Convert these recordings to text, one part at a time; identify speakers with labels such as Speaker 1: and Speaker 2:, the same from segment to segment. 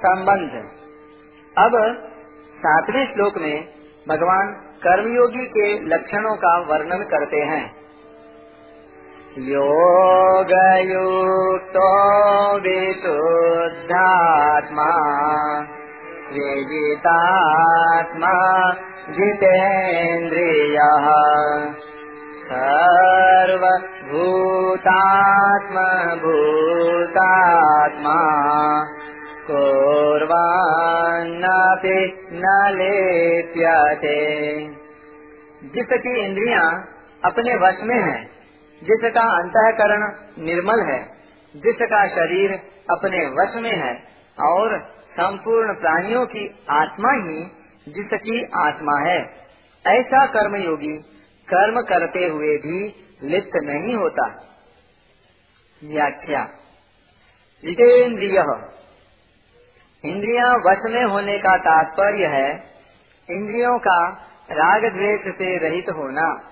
Speaker 1: संबंध। अब सातवें श्लोक में भगवान कर्मयोगी के लक्षणों का वर्णन करते हैं। योगयुक्तो विशुद्धात्मा, विजितात्मा जितेन्द्रियः। सर्वभूतात्म भूतात्मा कुर्वान्नपि न लिप्यते। जिसकी इंद्रियाँ अपने वश में हैं, जिसका अंतकरण निर्मल है, जिसका शरीर अपने वश में है, और संपूर्ण प्राणियों की आत्मा ही जिसकी आत्मा है, ऐसा कर्मयोगी कर्म करते हुए भी लिप्त नहीं होता। व्याख्या। जितेन्द्रिय इंद्रिया वश में होने का तात्पर्य है, इंद्रियों का राग द्वेष से रहित होना।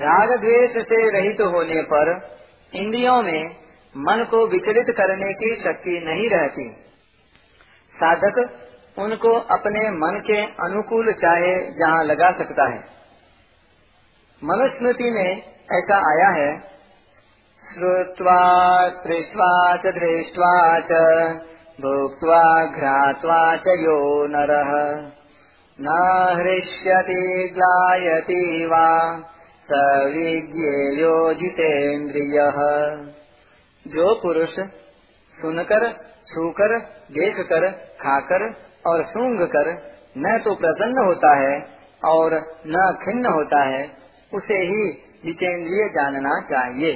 Speaker 1: राग द्वेष से रहित होने पर इंद्रियों में मन को विचलित करने की शक्ति नहीं रहती। साधक उनको अपने मन के अनुकूल चाहे जहाँ लगा सकता है। मनुस्मृति में ऐसा आया है श्रुवा दृष्टवा च। भुक्त्वा घ्रात्वा च यो नरः। न हृष्यति जो पुरुष सुनकर, छूकर, देखकर, खाकर और सूंघ कर न तो प्रसन्न होता है और न खिन्न होता है, उसे ही जितेंद्रिय जानना चाहिए।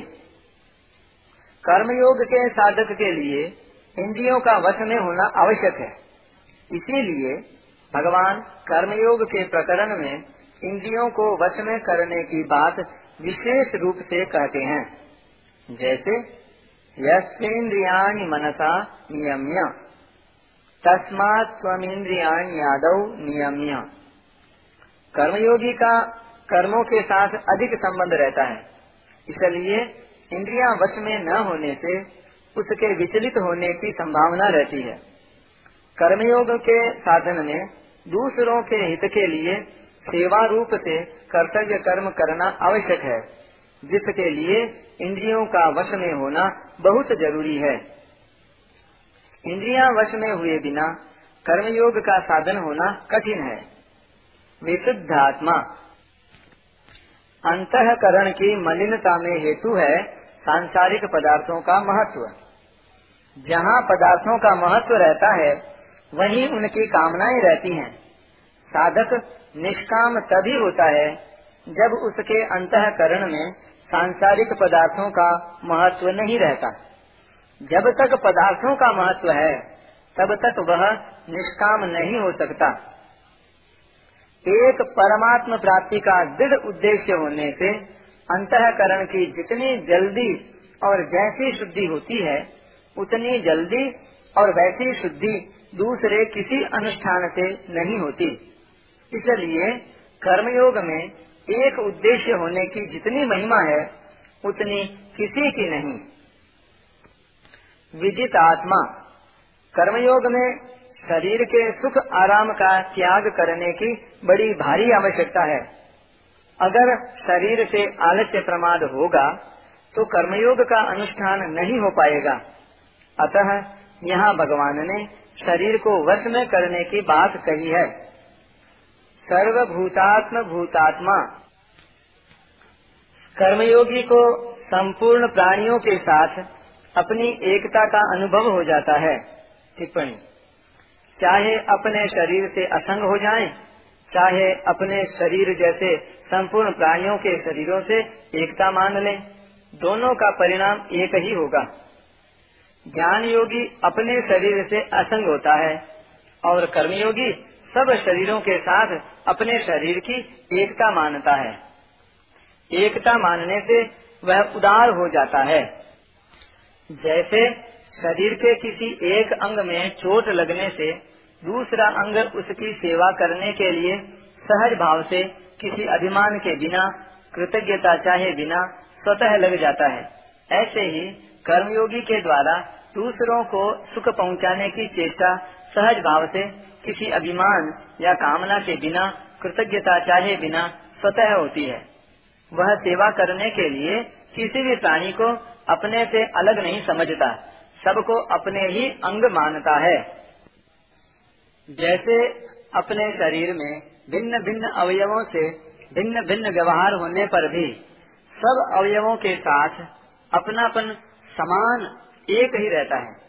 Speaker 1: कर्मयोग के साधक के लिए इंद्रियों का वश में होना आवश्यक है। इसीलिए भगवान कर्मयोग के प्रकरण में इंद्रियों को वश में करने की बात विशेष रूप से कहते हैं। जैसे यस्ेन्द्रिया मनसा नियम्य, तस्मात स्वमिंद्रियाण यादव नियम्य। कर्मयोगी का कर्मों के साथ अधिक संबंध रहता है। इसलिए इंद्रिया वश में न होने से उसके विचलित होने की संभावना रहती है। कर्मयोग के साधन में दूसरों के हित के लिए सेवा रूप से कर्तव्य कर्म करना आवश्यक है, जिसके लिए इंद्रियों का वश में होना बहुत ज़रूरी है। इंद्रियाँ वश में हुए बिना कर्मयोग का साधन होना कठिन है। विशुद्धात्मा, अंतकरण की मलिनता में हेतु है सांसारिक पदार्थों का महत्व। जहाँ पदार्थों का महत्व रहता है, वहीं उनकी कामनाएँ रहती हैं। साधक निष्काम तभी होता है, जब उसके अंतकरण में सांसारिक पदार्थों का महत्व नहीं रहता। जब तक पदार्थों का महत्व है, तब तक वह निष्काम नहीं हो सकता। एक परमात्म प्राप्ति का दृढ़ उद्देश्य होने से अंतकरण की जितनी जल्दी और जैसी शुद्धि होती है, उतनी जल्दी और वैसी शुद्धि दूसरे किसी अनुष्ठान से नहीं होती। इसलिए कर्मयोग में एक उद्देश्य होने की जितनी महिमा है, उतनी किसी की नहीं। विदित आत्मा। कर्मयोग में शरीर के सुख आराम का त्याग करने की बड़ी भारी आवश्यकता है। अगर शरीर से आलस्य प्रमाद होगा तो कर्मयोग का अनुष्ठान नहीं हो पाएगा। अतः यहाँ भगवान ने शरीर को वश में करने की बात कही है। सर्वभूतात्म भूतात्मा। कर्मयोगी को संपूर्ण प्राणियों के साथ अपनी एकता का अनुभव हो जाता है। टिप्पणी। चाहे अपने शरीर से असंग हो जाएँ, चाहे अपने शरीर जैसे संपूर्ण प्राणियों के शरीरों से एकता मान लें, दोनों का परिणाम एक ही होगा। ज्ञान योगी अपने शरीर से असंग होता है और कर्मयोगी सब शरीरों के साथ अपने शरीर की एकता मानता है। एकता मानने से वह उदार हो जाता है। जैसे शरीर के किसी एक अंग में चोट लगने से दूसरा अंग उसकी सेवा करने के लिए सहज भाव से किसी अभिमान के बिना, कृतज्ञता चाहे बिना, स्वतः लग जाता है। ऐसे ही कर्मयोगी के द्वारा दूसरों को सुख पहुँचाने की चेष्टा सहज भाव से किसी अभिमान या कामना के बिना, कृतज्ञता चाहे बिना स्वतः होती है। वह सेवा करने के लिए किसी भी प्राणी को अपने से अलग नहीं समझता, सबको अपने ही अंग मानता है। जैसे अपने शरीर में भिन्न भिन्न अवयवों से, भिन्न भिन्न व्यवहार होने पर भी, सब अवयवों के साथ अपनापन समान एक ही रहता है।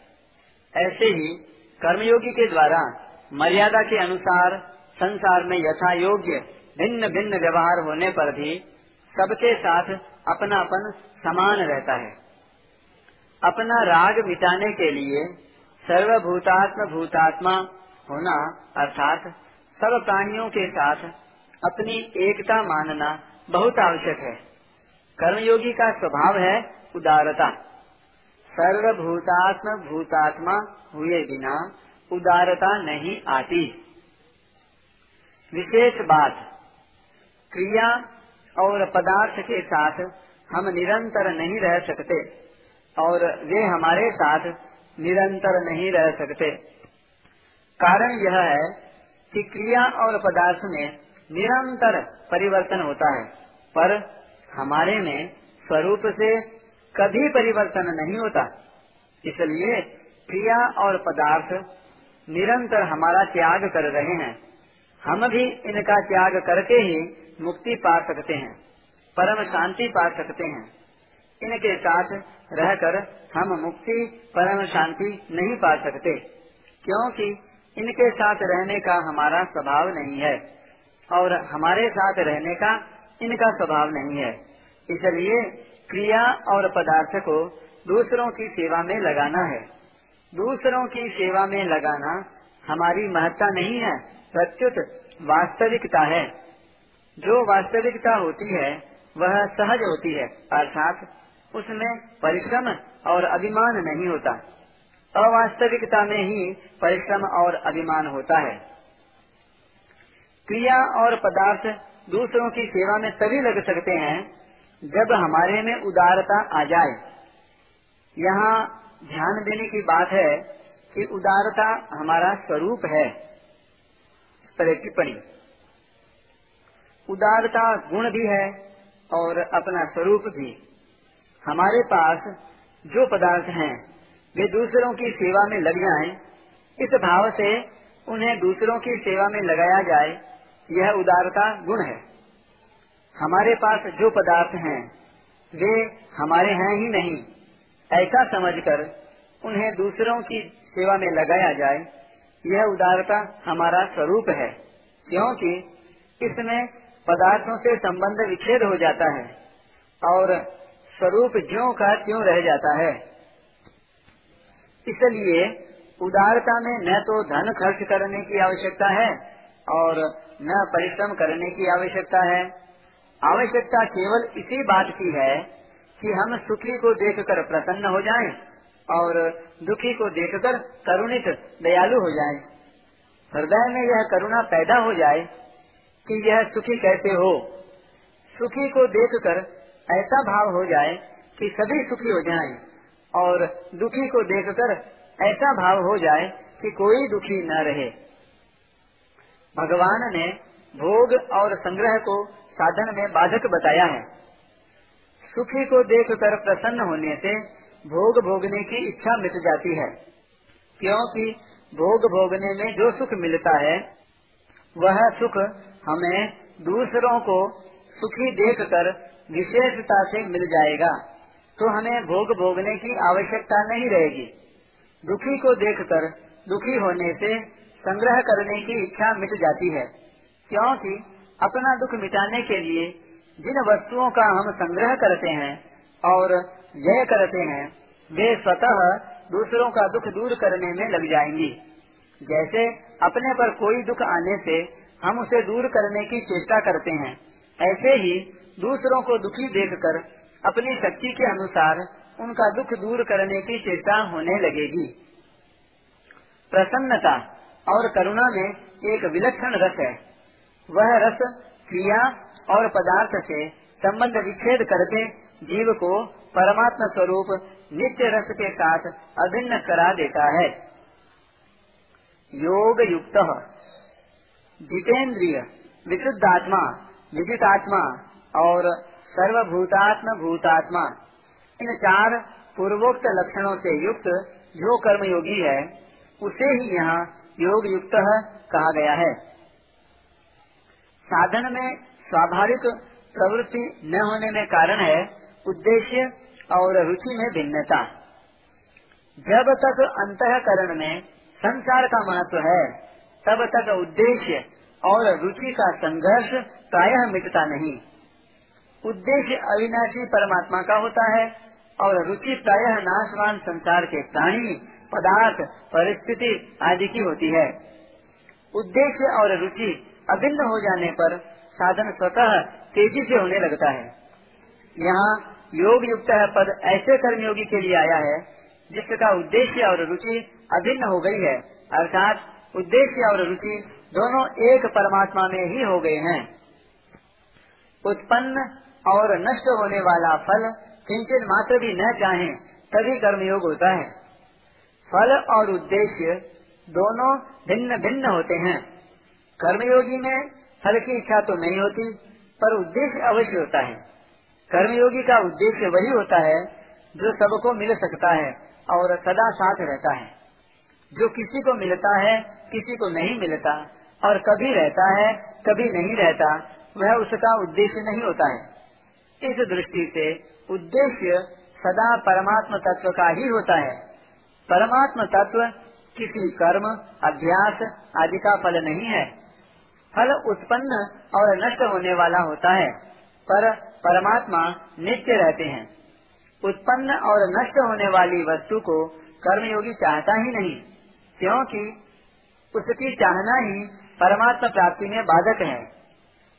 Speaker 1: ऐसे ही कर्मयोगी के द्वारा मर्यादा के अनुसार संसार में यथा योग्य भिन्न भिन्न व्यवहार होने पर भी सबके साथ अपनापन समान रहता है। अपना राग मिटाने के लिए सर्वभूतात्म भूतात्मा होना अर्थात सब प्राणियों के साथ अपनी एकता मानना बहुत आवश्यक है। कर्मयोगी का स्वभाव है उदारता। सर्वभूतात्म भूतात्मा हुए बिना उदारता नहीं आती। विशेष बात, क्रिया और पदार्थ के साथ हम निरंतर नहीं रह सकते और वे हमारे साथ निरंतर नहीं रह सकते। कारण यह है कि क्रिया और पदार्थ में निरंतर परिवर्तन होता है, पर हमारे में स्वरूप से कभी परिवर्तन नहीं होता। इसलिए क्रिया और पदार्थ निरंतर हमारा त्याग कर रहे हैं। हम भी इनका त्याग करके ही मुक्ति पा सकते हैं, परम शांति पा सकते हैं। इनके साथ रहकर हम मुक्ति, परम शांति नहीं पा सकते, क्योंकि इनके साथ रहने का हमारा स्वभाव नहीं है और हमारे साथ रहने का इनका स्वभाव नहीं है। इसलिए क्रिया और पदार्थ को दूसरों की सेवा में लगाना है। दूसरों की सेवा में लगाना हमारी महत्ता नहीं है, प्रत्युत वास्तविकता है। जो वास्तविकता होती है, वह सहज होती है, अर्थात उसमें परिश्रम और अभिमान नहीं होता। अवास्तविकता में ही परिश्रम और अभिमान होता है। क्रिया और पदार्थ दूसरों की सेवा में तभी लग सकते हैं जब हमारे में उदारता आ जाए। यहाँ ध्यान देने की बात है कि उदारता हमारा स्वरूप है। टिप्पणी। उदारता गुण भी है और अपना स्वरूप भी। हमारे पास जो पदार्थ हैं वे दूसरों की सेवा में लग जाएँ, इस भाव से उन्हें दूसरों की सेवा में लगाया जाए यह उदारता गुण है। हमारे पास जो पदार्थ हैं वे हमारे हैं ही नहीं। ऐसा समझकर उन्हें दूसरों की सेवा में लगाया जाए यह उदारता हमारा स्वरूप है क्योंकि इसमें पदार्थों से संबंध विच्छेद हो जाता है और स्वरूप ज्यो का त्यों रह जाता है। इसलिए उदारता में न तो धन खर्च करने की आवश्यकता है और न परिश्रम करने की आवश्यकता है। आवश्यकता केवल इसी बात की है कि हम सुखी को देखकर प्रसन्न हो जाएँ और दुखी को देखकर करुणित, दयालु हो जाएँ। हृदय में यह करुणा पैदा हो जाए कि यह सुखी कैसे हो। सुखी को देखकर ऐसा भाव हो जाए कि सभी सुखी हो जाएँ। और दुखी को देखकर ऐसा भाव हो जाए कि कोई दुखी न रहे। भगवान ने भोग और संग्रह को साधन में बाधक बताया है। सुखी को देखकर प्रसन्न होने से भोग भोगने की इच्छा मिट जाती है। क्योंकि भोग भोगने में जो सुख मिलता है, वह सुख हमें दूसरों को सुखी देखकर विशेषता से मिल जाएगा। तो हमें भोग भोगने की आवश्यकता नहीं रहेगी। दुखी को देखकर, दुखी होने से संग्रह करने की इच्छा मिट जाती है। क्योंकि अपना दुख मिटाने के लिए जिन वस्तुओं का हम संग्रह करते हैं और व्यय करते हैं, वे स्वतः दूसरों का दुख दूर करने में लग जाएँगी। जैसे अपने पर कोई दुख आने से हम उसे दूर करने की चेष्टा करते हैं, ऐसे ही दूसरों को दुखी देखकर अपनी शक्ति के अनुसार उनका दुख दूर करने की चेष्टा होने लगेगी। प्रसन्नता और करुणा में एक विलक्षण रस है। वह रस क्रिया और पदार्थ से संबंध विच्छेद करके जीव को परमात्मा स्वरूप नित्य रस के साथ अभिन्न करा देता है। योग युक्त जितेंद्रिय, विशुद्धात्मा विजितात्मा और सर्वभूतात्म भूतात्मा इन चार पूर्वोक्त लक्षणों से युक्त जो कर्मयोगी है, उसे ही यहाँ योग युक्त कहा गया है। साधन में स्वाभाविक प्रवृत्ति न होने में कारण है उद्देश्य और रुचि में भिन्नता। जब तक अंतकरण में संसार का महत्व है, तब तक उद्देश्य और रुचि का संघर्ष प्रायः मिटता नहीं। उद्देश्य अविनाशी परमात्मा का होता है और रुचि प्रायः नाशवान संसार के प्राणी, पदार्थ, परिस्थिति आदि की होती है। उद्देश्य और रुचि अभिन्न हो जाने पर साधन स्वतः तेज़ी से होने लगता है। यहाँ योग युक्त पद ऐसे कर्मयोगी के लिए आया है, जिसका उद्देश्य और रुचि अभिन्न हो गई है, अर्थात उद्देश्य और रुचि दोनों एक परमात्मा में ही हो गए हैं। उत्पन्न और नष्ट होने वाला फल किंचन मात्र भी न चाहे, तभी कर्मयोग होता है। फल और उद्देश्य दोनों भिन्न भिन्न होते हैं। कर्मयोगी में फल की इच्छा तो नहीं होती, पर उद्देश्य अवश्य होता है। कर्मयोगी का उद्देश्य वही होता है, जो सबको मिल सकता है और सदा साथ रहता है। जो किसी को मिलता है, किसी को नहीं मिलता, और कभी रहता है, कभी नहीं रहता, वह उसका उद्देश्य नहीं होता है। इस दृष्टि से उद्देश्य सदा परमात्म तत्व का ही होता है। परमात्म तत्व किसी कर्म, अभ्यास आदि का फल नहीं है। फल उत्पन्न और नष्ट होने वाला होता है, पर परमात्मा नित्य रहते हैं। उत्पन्न और नष्ट होने वाली वस्तु को कर्मयोगी चाहता ही नहीं, क्योंकि उसकी चाहना ही परमात्मा प्राप्ति में बाधक है।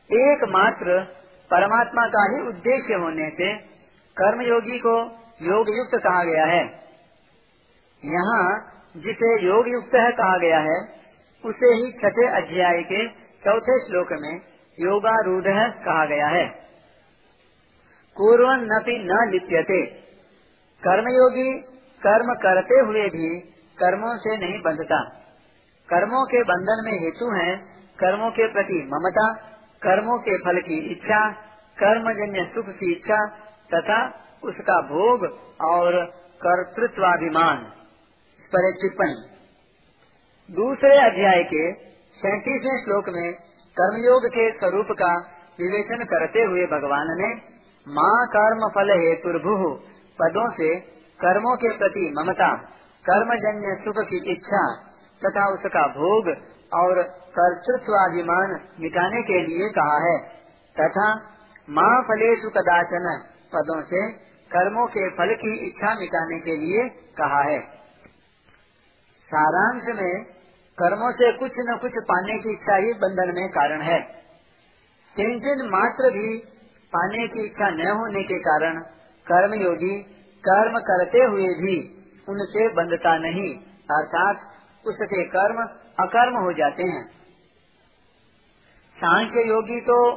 Speaker 1: एकमात्र परमात्मा का ही उद्देश्य होने से कर्मयोगी को योग युक्त कहा गया है। यहाँ जिसे योग युक्त है कहा गया है, उसे ही छठे अध्याय के चौथे श्लोक में योगारूढ़ कहा गया है। पूर्वन नपि न लिप्यते। कर्मयोगी कर्म करते हुए भी कर्मों से नहीं बंधता। कर्मों के बंधन में हेतु है कर्मों के प्रति ममता कर्मों के फल की इच्छा, कर्मजन्य सुख की इच्छा, तथा उसका भोग और कर्तृत्वाभिमान। पर एक टिप्पणी। दूसरे अध्याय के सैतीसवें श्लोक में कर्मयोग के स्वरूप का विवेचन करते हुए भगवान ने माँ कर्म फल हेतुर्भु पदों से कर्मों के प्रति ममता, कर्मजन्य सुख की इच्छा तथा उसका भोग और कर्तृत्वाभिमान मिटाने के लिए कहा है। तथा माँ फलेशु कदाचन पदों से कर्मों के फल की इच्छा मिटाने के लिए कहा है। सारांश में कर्मों से कुछ न कुछ पाने की इच्छा ही बंधन में कारण है। किंचन मात्र भी पाने की इच्छा न होने के कारण कर्मयोगी कर्म करते हुए भी उनसे बंधता नहीं, अर्थात उसके कर्म अकर्म हो जाते हैं। सांख्य योगी तो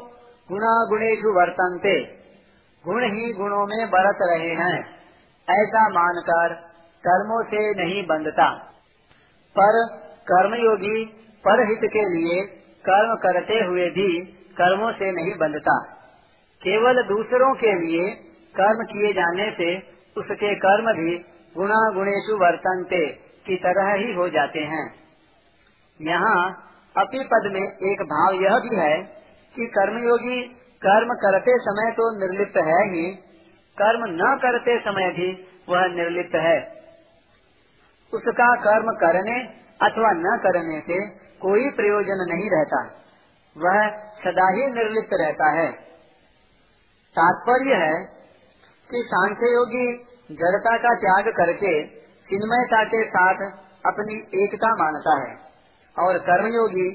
Speaker 1: गुणा गुणेशु वर्तनते, गुण ही गुणों में बरत रहे हैं। ऐसा मानकर कर्मों से नहीं बंधता। पर कर्मयोगी परहित के लिए कर्म करते हुए भी कर्मों से नहीं बंधता। केवल दूसरों के लिए कर्म किए जाने से उसके कर्म भी गुणा गुणेशु वर्तनते की तरह ही हो जाते हैं। यहाँ अपी पद में एक भाव यह भी है कि कर्मयोगी कर्म करते समय तो निर्लिप्त है ही, कर्म न करते समय भी वह निर्लिप्त है। उसका कर्म करने अथवा न करने से कोई प्रयोजन नहीं रहता, वह सदा ही निर्लिप्त रहता है। तात्पर्य है कि सांख्य योगी जड़ता का त्याग करके चिन्मयता के साथ अपनी एकता मानता है। और कर्मयोगी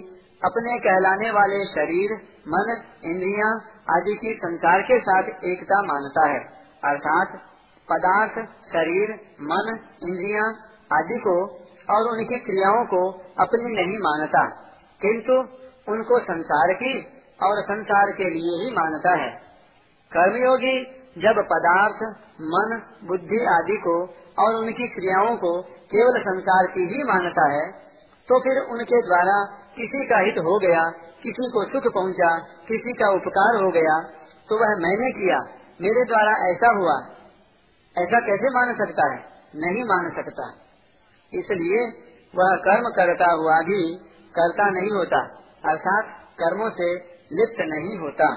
Speaker 1: अपने कहलाने वाले शरीर, मन, इंद्रियाँ आदि की संसार के साथ एकता मानता है। अर्थात पदार्थ, शरीर, मन, इंद्रियाँ आदि को और उनकी क्रियाओं को अपनी नहीं मानता, किंतु उनको संसार की और संसार के लिए ही मानता है। कर्मयोगी जब पदार्थ, मन, बुद्धि आदि को और उनकी क्रियाओं को केवल संसार की ही मानता है तो फिर उनके द्वारा किसी का हित हो गया किसी को सुख पहुँचा, किसी का उपकार हो गया तो वह मैंने किया। मेरे द्वारा ऐसा हुआ। ऐसा कैसे मान सकता है? नहीं मान सकता। इसलिए वह कर्म करता हुआ भी करता नहीं होता अर्थात कर्मों से लिप्त नहीं होता।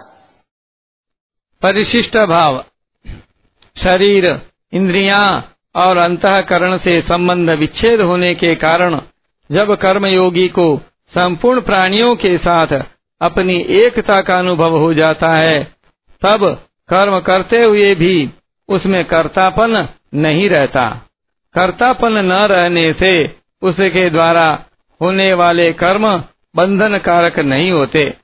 Speaker 2: परिशिष्ट भाव। शरीर इंद्रियाँ और अंतकरण से संबंध विच्छेद होने के कारण जब कर्मयोगी को संपूर्ण प्राणियों के साथ अपनी एकता का अनुभव हो जाता है, तब कर्म करते हुए भी उसमें कर्तापन नहीं रहता। कर्तापन न रहने से उसके द्वारा होने वाले कर्म बंधन कारक नहीं होते।